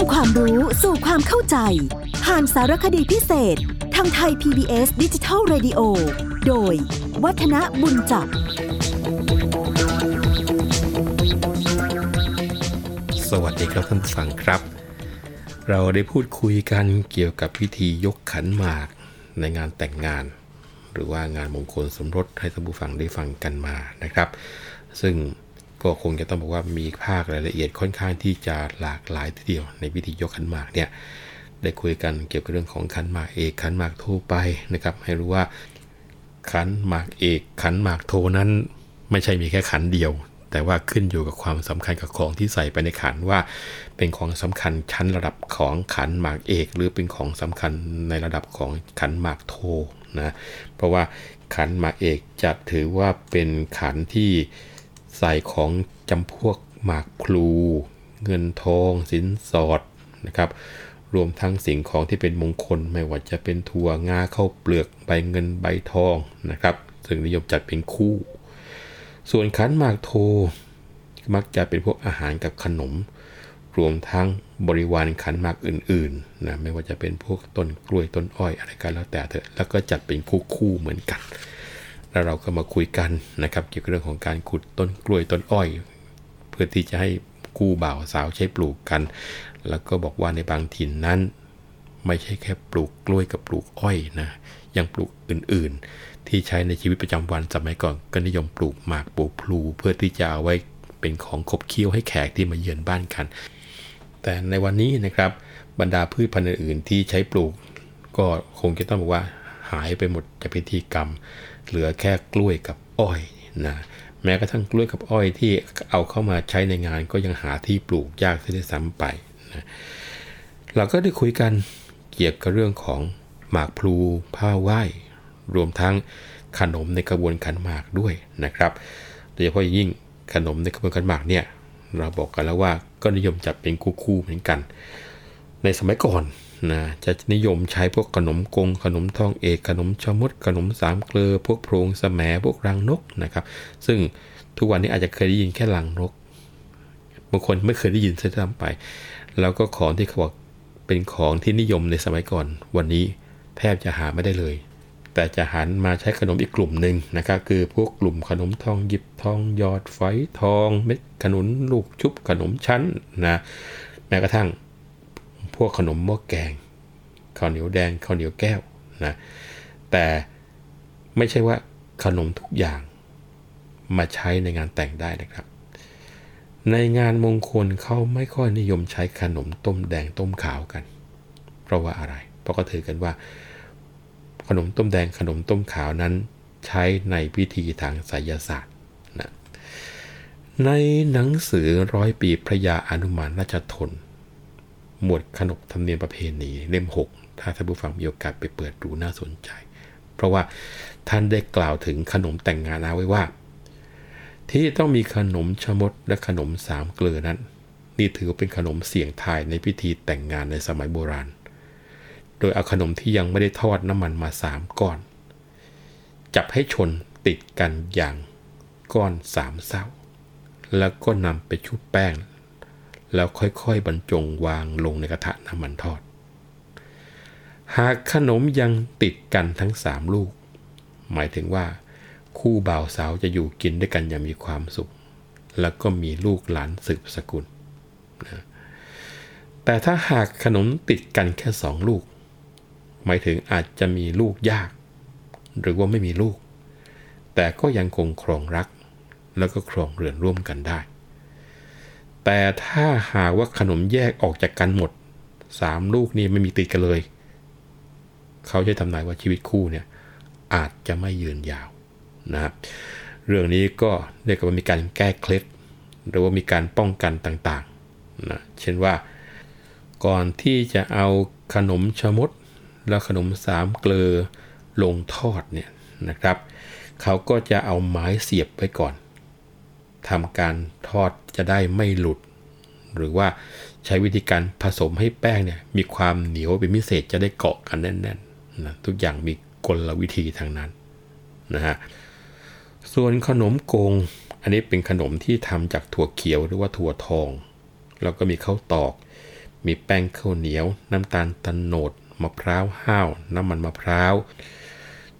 ำความรู้สู่ความเข้าใจ ผ่านสารคดีพิเศษ ทางไทย PBS ดิจิทัล Radio โดย วัฒนบุญจับ สวัสดีครับท่านผู้ฟังครับ เราได้พูดคุยกันเกี่ยวกับพิธียกขันหมากในงานแต่งงาน หรือว่างานมงคลสมรสให้ท่านผู้ฟังได้ฟังกันมานะครับ ซึ่ง ก็คงจะต้องบอกว่ามีภาครายละเอียดค่อนข้างที่จะหลากหลายทีเดียว ในพิธียกขันหมากเนี่ยได้คุยกันเกี่ยวกับเรื่องของขันหมากเอกขันหมากโทไปนะครับ ให้รู้ว่าขันหมากเอกขันหมากโทนั้น ไม่ใช่มีแค่ขันเดียว แต่ว่าขึ้นอยู่กับความสำคัญกับของที่ใส่ไปในขันว่า เป็นของสำคัญชั้นระดับของขันหมากเอก หรือเป็นของสำคัญในระดับของขันหมากโทนะเพราะว่าขันหมากเอกจะถือว่าเป็นขันที่ ใส่ของจำพวกหมากพลู เงินทองสินสอดนะครับ รวมทั้งสิ่งของที่เป็นมงคลไม่ว่าจะเป็นถั่วงาเข้าเปลือกใบเงินใบทองนะครับ ซึ่งนิยมจัดเป็นคู่ ส่วนขันหมากโทมักจะเป็นพวกอาหารกับขนม รวมทั้งบริวารขันหมากอื่นๆนะไม่ว่าจะเป็นพวกต้นกล้วยต้นอ้อยอะไรก็แล้วแต่เถอะแล้วก็จัดเป็นคู่ๆเหมือนกัน แล้วเราก็มาคุยกันนะครับ เกี่ยวกับเรื่องของการขุดต้นกล้วยต้นอ้อย เพื่อที่จะให้คู่บ่าวสาวใช้ปลูกกัน แล้วก็บอกว่าในบางถิ่นนั้น ไม่ใช่แค่ปลูกกล้วยกับปลูกอ้อยนะยังปลูกอื่นๆ ที่ใช้ในชีวิตประจำวันสมัยก่อนก็นิยมปลูกหมากปลูกพลูเพื่อที่จะเอาไว้เป็นของขบเคี้ยวให้แขกที่มาเยือนบ้านกัน แต่ในวันนี้นะครับบรรดาพืชพันธุ์อื่นๆที่ใช้ปลูก ก็คงจะต้องบอกว่าหายไปหมดจากพิธีกรรม เหลือแค่กล้วยกับอ้อยนะแม้กระทั่งกล้วยกับอ้อยที่เอาเข้ามาใช้ในงานก็ยังหาที่ปลูกยากที่จะซ้ำไปนะเราก็ได้คุยกันเกี่ยวกับเรื่องของหมากพลูผ้าไหว้ รวมทั้งขนมในกระบวนขันหมากด้วยนะครับโดยเฉพาะยิ่งขนมในกระบวนขันหมากเนี่ยเราบอกกันแล้วว่าก็นิยมจัดเป็นคู่ๆเหมือนกัน ในสมัยก่อน นะจะนิยมใช้พวกขนมกง ขนมทองเอก ขนมชมด ขนมสามเกลือ พวกโพรงสแมพวกรังนกนะครับ ซึ่งทุกวันนี้อาจจะเคยได้ยินแค่รังนกบางคนไม่เคยได้ยินซะซ้ำไป แล้วก็ของที่เขาบอกเป็นของที่นิยมในสมัยก่อน วันนี้แทบจะหาไม่ได้เลย แต่จะหันมาใช้ขนมอีกกลุ่มหนึ่งนะครับ คือพวกกลุ่มขนมทองหยิบทองยอดฝอยทองเม็ดขนุนลูกชุบขนมชั้นนะแม้กระทั่ง วกขนมหม้อแกงข้าวเหนียวแดงข้าวเหนียวแก้วนะแต่ไม่ใช่ว่าขนมทุกอย่างมาใช้ในงานแต่งได้นะครับ ในงานมงคลเขาไม่ค่อยนิยมใช้ขนมต้มแดงต้มขาวกัน เพราะว่าอะไร เพราะก็ถือกันว่า ขนมต้มแดงขนมต้มขาวนั้น ใช้ในพิธีทางไสยศาสตร์นะในหนังสือร้อยปีพระยาอนุมานราชทน หมวดขนบธรรมเนียมประเพณีเล่ม 6 ถ้าท่านผู้ฟังมีโอกาสไปเปิดดูน่าสนใจ เพราะว่าท่านได้กล่าวถึงขนมแต่งงานเอาไว้ว่า ที่ต้องมีขนมชะมดและขนมสามเกลือนั้น นี่ถือเป็นขนมเสี่ยงทายในพิธีแต่งงานในสมัยโบราณ โดยเอาขนมที่ยังไม่ได้ทอดน้ำมันมาสามก้อน จับให้ชนติดกันอย่างก้อนสามเศร้า แล้วก็นำไปชุบแป้ง แล้วค่อยๆบรรจงวางลงในกระทะน้ำมันทอด หากขนมยังติดกันทั้งสามลูก หมายถึงว่า คู่บ่าวสาวจะอยู่กินด้วยกันอย่างมีความสุข แล้วก็มีลูกหลานสืบสกุลนะแต่ถ้าหากขนมติดกันแค่สองลูก หมายถึงอาจจะมีลูกยาก หรือว่าไม่มีลูก แต่ก็ยังคงครองรัก แล้วก็ครองเรือนร่วมกันได้ แต่ถ้าหากว่าขนมแยกออกจากกันหมดสามลูกนี้ไม่มีติดกันเลย เขาจะทำนายว่าชีวิตคู่เนี่ยอาจจะไม่ยืนยาวนะครับเรื่องนี้ก็เรียกว่ามีการแก้เคล็ดหรือว่ามีการป้องกันต่างๆนะเช่นว่าก่อนที่จะเอาขนมชะมด แล้วขนมสามเกลือลงทอดเนี่ยนะครับ เขาก็จะเอาไม้เสียบไว้ก่อน ทำการทอดจะได้ไม่หลุด หรือว่าใช้วิธีการผสมให้แป้งเนี่ยมีความเหนียวเป็นพิเศษจะได้เกาะกันแน่นๆนะทุกอย่างมีกลวิธีทางนั้นนะฮะส่วนขนมโกง อันนี้เป็นขนมที่ทำจากถั่วเขียวหรือว่าถั่วทอง แล้วก็มีข้าวตอก มีแป้งข้าวเหนียว น้ำตาลตะโนดมะพร้าวห้าว น้ำมันมะพร้าว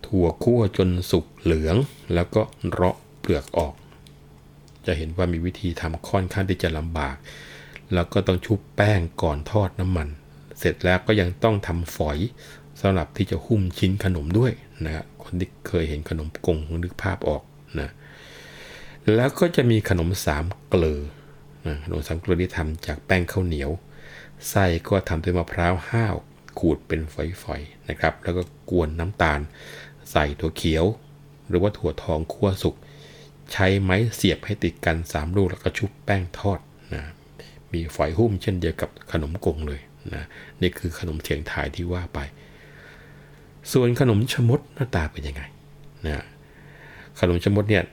ถั่วคั่วจนสุกเหลือง แล้วก็เราะเปลือกออก จะเห็นว่ามีวิธีทำค่อนข้างที่จะลำบาก แล้วก็ต้องชุบแป้งก่อนทอดน้ำมัน เสร็จแล้วก็ยังต้องทำฝอยสำหรับที่จะหุ้มชิ้นขนมด้วยนะคนที่เคยเห็นขนมกงนึกภาพออกนะแล้วก็จะมีขนมสามเกลือนะขนมสามเกลือที่ทำจากแป้งข้าวเหนียวไส้ก็ทำด้วยมะพร้าวห้าวขูดเป็นฝอยๆนะครับ แล้วก็กวนน้ำตาล ใส่ถั่วเขียว หรือว่าถั่วทองคั่วสุก ใช้ไม้เสียบให้ติดกัน 3 ลูกแล้วก็ชุบแป้งทอดนะมีฝอยหุ้มเช่นเดียวกับขนมกงเลยนะนี่คือขนมเทียงไทยที่ว่าไป ส่วนขนมชมดหน้าตาเป็นยังไงนะขนมชมดเนี่ย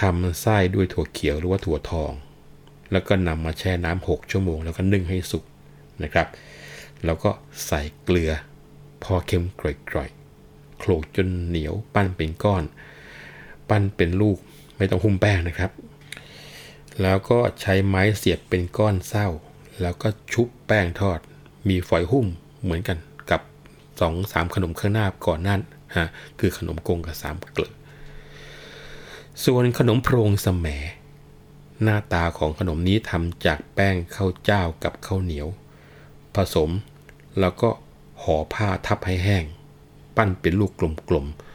ทำไส้ด้วยถั่วเขียวหรือว่าถั่วทอง แล้วก็นำมาแช่น้ำหกชั่วโมง แล้วก็นึ่งให้สุกนะครับ แล้วก็ใส่เกลือ พอเค็มกร่อยๆโขลกจนเหนียวปั้นเป็นก้อน ปั้นเป็นลูก ไม่ต้องหุ้มแป้งนะครับ แล้วก็ใช้ไม้เสียบเป็นก้อนเศร้า แล้วก็ชุบแป้งทอด มีฝอยหุ้มเหมือนกันกับ2อสามขนมข้างหน้าก่อนนั่นฮะคือขนมกงกับสามเกลือส่วนขนมโพรงสแหมหน้าตาของขนมนี้ทำจากแป้งข้าวเจ้ากับข้าวเหนียว ผสมแล้วก็ห่อผ้าทับให้แห้ง ปั้นเป็นลูกกลมๆ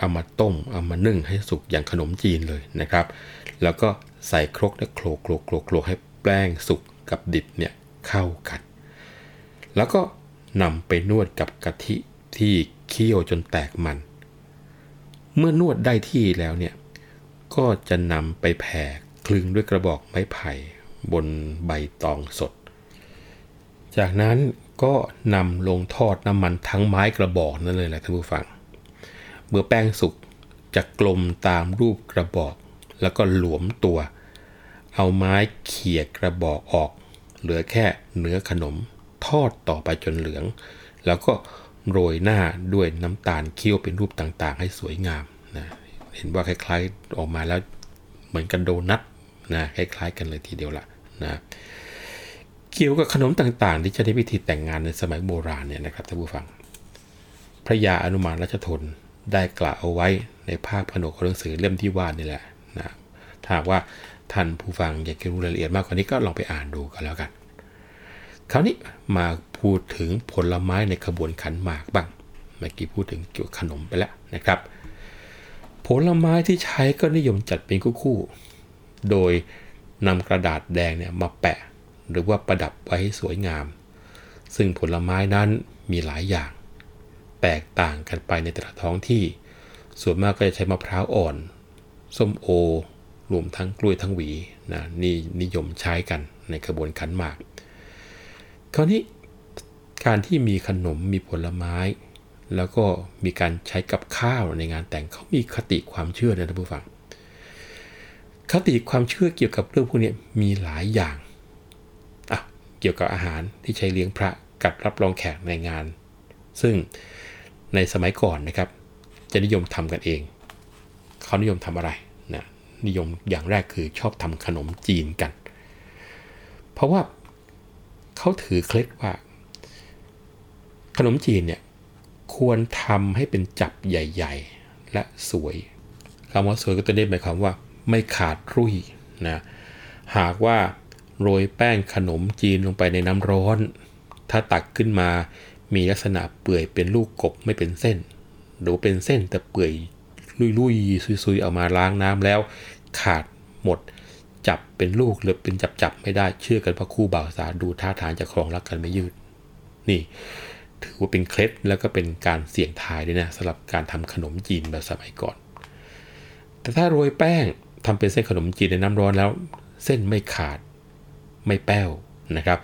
เอามาต้ม เอามานึ่งให้สุกอย่างขนมจีนเลยนะครับ แล้วก็ใส่ครกแล้วโขลกโขลกโขลกโขลกให้แป้งสุกกับดิบเนี่ยเข้ากัน แล้วก็นำไปนวดกับกะทิที่เคี่ยวจนแตกมัน เมื่อนวดได้ที่แล้วเนี่ย ก็จะนำไปแผ่คลึงด้วยกระบอกไม้ไผ่บนใบตองสด จากนั้นก็นำลงทอดน้ำมันทั้งไม้กระบอกนั่นเลยแหละท่านผู้ฟัง เมื่อแป้งสุกจะกลมตามรูปกระบอก แล้วก็หลวมตัว เอาไม้เขี่ยกระบอกออก เหลือแค่เนื้อขนมทอดต่อไปจนเหลือง แล้วก็โรยหน้าด้วยน้ำตาลเคี่ยวเป็นรูปต่างๆ ให้สวยงามนะเห็นว่าคล้ายๆออกมาแล้วเหมือนกันโดนัทนะคล้ายๆ กันเลยทีเดียวละนะเกี่ยวกับขนมต่างๆ ที่ใช้ในพิธีแต่งงานในสมัยโบราณเนี่ยนะครับท่านผู้ฟัง พระยาอนุมานรัชทน ได้กล่าวเอาไว้ในภาคผนวกของหนังสือเล่มที่ว่านี่แหละนะถ้าว่าท่านผู้ฟังอยากจะรู้รายละเอียดมากกว่านี้ก็ลองไปอ่านดูกันแล้วกัน คราวนี้มาพูดถึงผลไม้ในขบวนขันหมากบ้าง เมื่อกี้พูดถึงเกี่ยวกับขนมไปแล้วนะครับ ผลไม้ที่ใช้ก็นิยมจัดเป็นคู่ๆ โดยนำกระดาษแดงเนี่ยมาแปะ หรือว่าประดับไว้ให้สวยงาม ซึ่งผลไม้นั้นมีหลายอย่าง แตกต่างกันไปในแต่ละท้องที่ ส่วนมากก็จะใช้มะพร้าวอ่อน ส้มโอ รวมทั้งกล้วยทั้งหวีนะนี่นิยมใช้กันในขบวนขันหมาก คราวนี้การที่มีขนมมีผลไม้ แล้วก็มีการใช้กับข้าวในงานแต่งเขามีคติความเชื่อนะท่านผู้ฟัง คติความเชื่อเกี่ยวกับเรื่องพวกนี้มีหลายอย่างอะเกี่ยวกับอาหารที่ใช้เลี้ยงพระกัดรับรองแขกในงาน ซึ่ง ในสมัยก่อนนะครับ จะนิยมทำกันเอง เขานิยมทำอะไรนะนิยมอย่างแรกคือชอบทำขนมจีนกัน เพราะว่าเขาถือเคล็ดว่า ขนมจีนเนี่ยควรทำให้เป็นจับใหญ่ ๆ และสวยคำว่าสวยก็ตัวนี้หมายความว่า ไม่ขาดรุ่ยนะหากว่าโรยแป้งขนมจีนลงไปในน้ำร้อน ถ้าตักขึ้นมา มีลักษณะเปื่อยเป็นลูกกบไม่เป็นเส้น หรือเป็นเส้นแต่เปื่อยลุยๆซุยๆเอามาล้างน้ำแล้ว ขาดหมด จับเป็นลูกหรือเป็นจับๆไม่ได้เชื่อกันว่าคู่บ่าวสาวดูท่าทางจะครองรักกันไม่ยืด นี่ ถือว่าเป็นเคล็ดแล้วก็เป็นการเสี่ยงทายด้วยนะสำหรับการทำขนมจีนแบบสมัยก่อน แต่ถ้าโรยแป้งทำเป็นเส้นขนมจีนในน้ำร้อนแล้ว เส้นไม่ขาดไม่แป้วนะครับ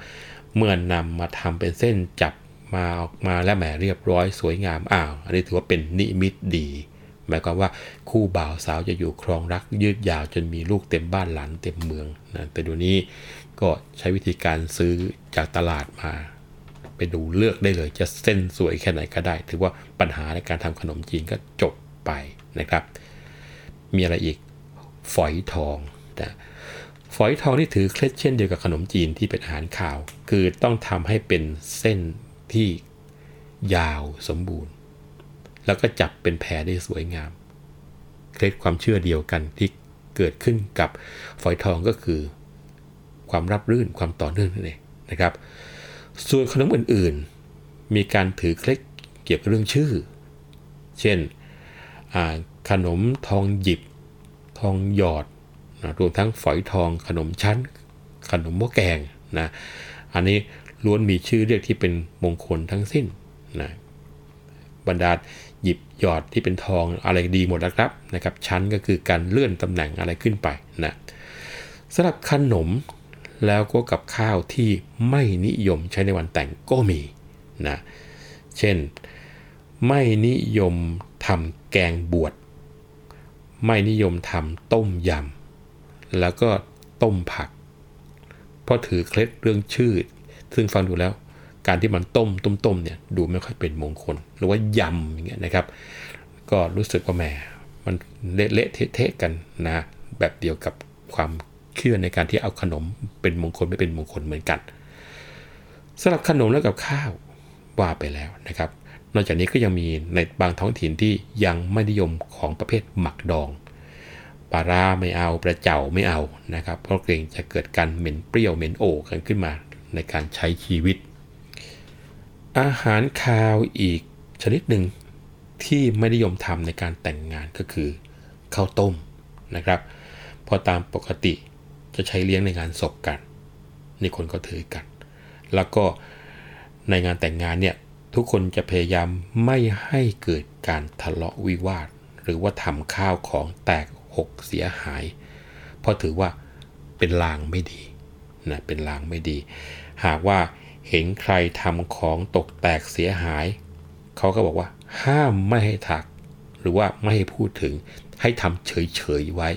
เมื่อนนำมาทำเป็นเส้นจับ มาออกมาและแหมเรียบร้อยสวยงามอ้าวอันนี้ถือว่าเป็นนิมิตดี หมายความว่าคู่บ่าวสาวจะอยู่ครองรักยืดยาวจนมีลูกเต็มบ้านหลานเต็มเมืองนะแต่ดี๋ยวนี้ก็ใช้วิธีการซื้อจากตลาดมา ไปดูเลือกได้เลยจะเส้นสวยแค่ไหนก็ได้ ถือว่าปัญหาในการทำขนมจีนก็จบไปนะครับ มีอะไรอีกฝอยทองนะฝอยทองที่ถือเคล็ดเช่นเดียวกับขนมจีนที่เป็นอาหารข่าว คือต้องทำให้เป็นเส้น ที่ยาวสมบูรณ์ แล้วก็จับเป็นแพรได้สวยงาม เคล็ดความเชื่อเดียวกันที่เกิดขึ้นกับฝอยทองก็คือ ความรับรื่นความต่อเนื่องนั่นเองนะครับ ส่วนขนมอื่นๆ มีการถือเคล็ดเกี่ยวกับเรื่องชื่อ เช่นขนมทองหยิบ ทองหยอดนะรวมทั้งฝอยทองขนมชั้น ขนมหม้อแกงนะอันนี้ ล้วนมีชื่อเรียกที่เป็นมงคลทั้งสิ้นนะบรรดาหยิบหยอดที่เป็นทองอะไรดีหมดแล้วครับนะครับชั้นก็คือการเลื่อนตำแหน่งอะไรขึ้นไปนะสำหรับขนมแล้วก็กับข้าวที่ไม่นิยมใช้ในวันแต่งก็มีนะเช่น ไม่นิยมทำแกงบวชไม่นิยมทำต้มยำแล้วก็ต้มผัก เพราะถือเคล็ดเรื่องชื่อ ซึ่งฟังดูแล้ว การที่มันต้มต้มต้มเนี่ยดูไม่ค่อยเป็นมงคล หรือว่ายำอย่างเงี้ยนะครับ ก็รู้สึกว่าแหมมันเละเละเทะกันนะแบบเดียวกับความเชื่อในการที่เอาขนมเป็นมงคลไม่เป็นมงคลเหมือนกันสำหรับขนมแล้วกับข้าวว่าไปแล้วนะครับ นอกจากนี้ก็ยังมีในบางท้องถิ่นที่ยังไม่นิยมของประเภทหมักดองปลาร่าไม่เอาประเจ้าไม่เอานะครับ เพราะเกรงจะเกิดการเหม็นเปรี้ยวเหม็นโอกันขึ้นมา ในการใช้ชีวิต อาหารคาวอีกชนิดหนึ่งที่ไม่นิยมทำในการแต่งงานก็คือข้าวต้มนะครับ พอตามปกติจะใช้เลี้ยงในงานศพกัน นี่คนก็ถือกัน แล้วก็ในงานแต่งงานเนี่ยทุกคนจะพยายามไม่ให้เกิดการทะเลาะวิวาท หรือว่าทำข้าวของแตกหกเสียหาย เพราะถือว่าเป็นลางไม่ดีนะเป็นลางไม่ดี หากว่าเห็นใครทำของตกแตกเสียหาย เขาก็บอกว่า ห้ามไม่ให้ถัก หรือว่าไม่ให้พูดถึง ให้ทำเฉยๆไว้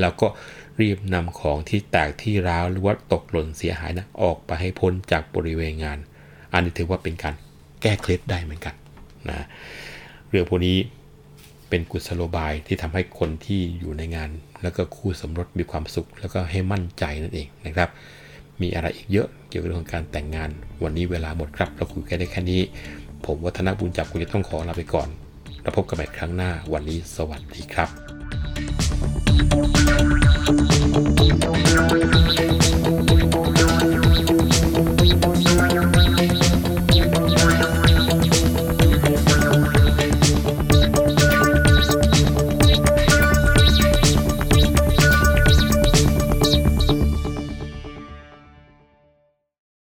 แล้วก็รีบนำของที่แตกที่ร้าวหรือว่าตกหล่นเสียหายนะออกไปให้พ้นจากบริเวณงาน อันนี้ถือว่าเป็นการแก้เคล็ดได้เหมือนกันนะเรื่องพวกนี้เป็นกุศโลบายที่ทำให้คนที่อยู่ในงาน แล้วก็คู่สมรสมีความสุข แล้วก็ให้มั่นใจนั่นเองนะครับ มีอะไรอีกเยอะเกี่ยวกับเรื่องของการแต่งงาน วันนี้เวลาหมดครับ เราคุยกันได้แค่นี้ ผมวัฒนบุญจับคุณจะต้องขอลาไปก่อนเราพบกันใหม่ครั้งหน้าวันนี้สวัสดีครับ